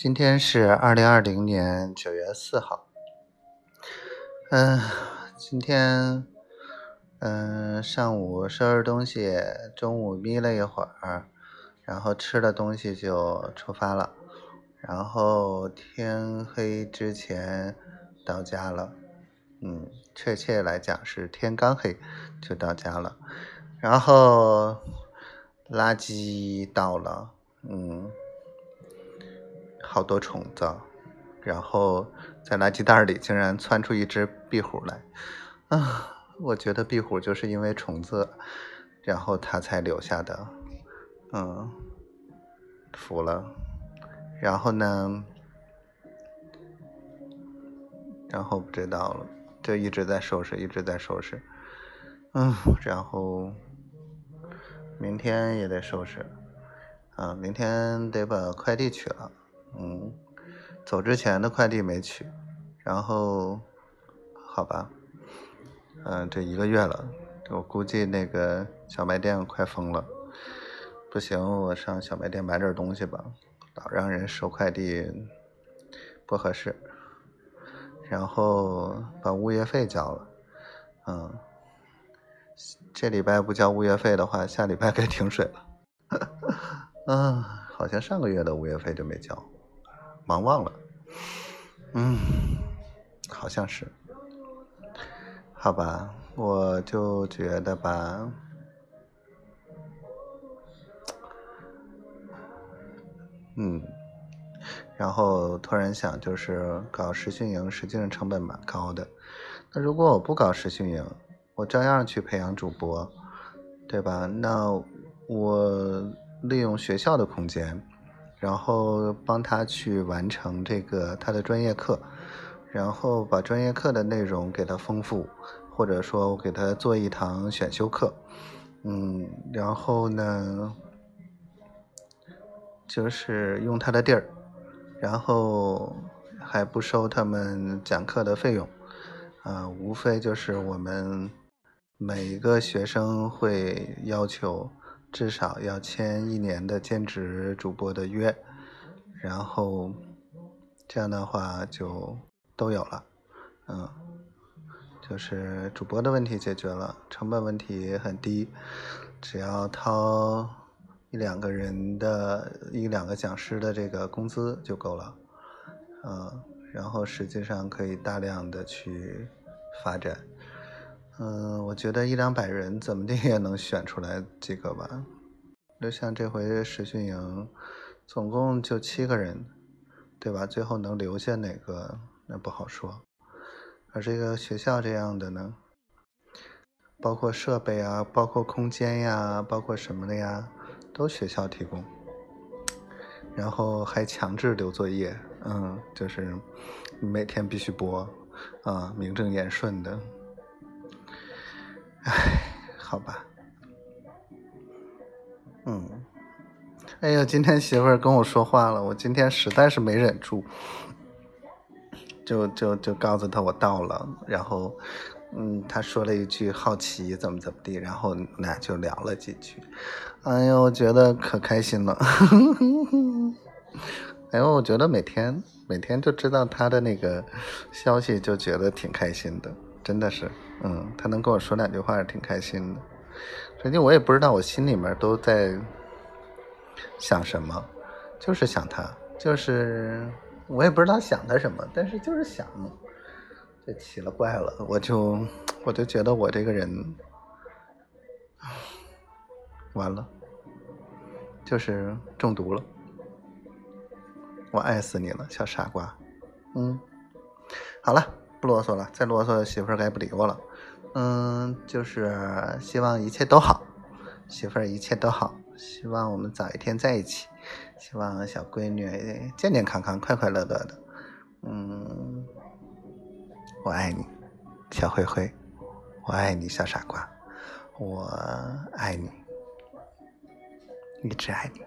今天是二零二零年九月四号。嗯，今天嗯上午收拾东西，中午眯了一会儿，然后吃了东西就出发了，然后天黑之前到家了。嗯，确切来讲是天刚黑就到家了，然后垃圾到了，嗯。好多虫子，然后在垃圾袋里竟然窜出一只壁虎来，啊！我觉得壁虎就是因为虫子，然后它才留下的，嗯，服了。然后呢，然后不知道了，就一直在收拾，一直在收拾，嗯，然后明天也得收拾，啊，明天得把快递取了。嗯，走之前的快递没取，然后，好吧，嗯，这一个月了，我估计那个小卖店快封了，不行，我上小卖店买点东西吧，老让人收快递不合适，然后把物业费交了，嗯，这礼拜不交物业费的话，下礼拜该停水了，嗯，好像上个月的物业费就没交。忙忘了，嗯，好像是，好吧，我就觉得吧，嗯，然后突然想，就是搞实训营，实际上成本蛮高的。那如果我不搞实训营，我照样去培养主播，对吧？那我利用学校的空间。然后帮他去完成这个他的专业课，然后把专业课的内容给他丰富，或者说我给他做一堂选修课，嗯，然后呢，就是用他的地儿，然后还不收他们讲课的费用，啊，无非就是我们每一个学生会要求。至少要签一年的兼职主播的约，然后这样的话就都有了，嗯，就是主播的问题解决了，成本问题很低，只要掏一两个人的一两个讲师的这个工资就够了，嗯，然后实际上可以大量的去发展。嗯，我觉得一两百人怎么的也能选出来几个吧。就像这回实训营，总共就七个人，对吧？最后能留下哪个，那不好说。而这个学校这样的呢，包括设备啊，包括空间呀，包括什么的呀，都学校提供。然后还强制留作业，嗯，就是每天必须播，啊，名正言顺的。唉，好吧，嗯，哎呀，今天媳妇儿跟我说话了，我今天实在是没忍住，就就就告诉她我到了，然后，嗯，她说了一句好奇怎么怎么地，然后俩就聊了几句，哎呦，我觉得可开心了，哎呦，我觉得每天每天就知道她的那个消息，就觉得挺开心的。真的是，嗯，他能跟我说两句话，挺开心的。最近我也不知道我心里面都在想什么，就是想他，就是我也不知道想他什么，但是就是想，这奇了怪了，我就我就觉得我这个人完了，就是中毒了。我爱死你了，小傻瓜。嗯，好了。不啰嗦了，再啰嗦媳妇儿该不理我了。嗯，就是希望一切都好，媳妇儿一切都好，希望我们早一天在一起，希望小闺女健健康康、快快乐乐的。嗯，我爱你，小灰灰，我爱你，小傻瓜，我爱你，一直爱你。